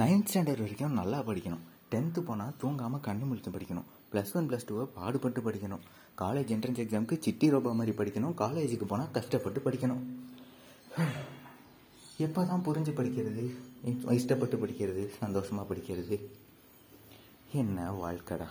Ninth standard வரைக்கும் நல்லா படிக்கணும். டென்த்து போனால் தூங்காமல் கண்ணு முழித்து படிக்கணும். ப்ளஸ் ஒன் ப்ளஸ் டூவை பாடுபட்டு படிக்கணும். காலேஜ் என்ட்ரன்ஸ் எக்ஸாமுக்கு சிட்டி ரோபா மாதிரி படிக்கணும். காலேஜுக்கு போனால் கஷ்டப்பட்டு படிக்கணும். எப்போ தான் புரிஞ்சு படிக்கிறது? இஷ்டப்பட்டு படிக்கிறது? சந்தோஷமாக படிக்கிறது? என்ன வாழ்க்கைடா?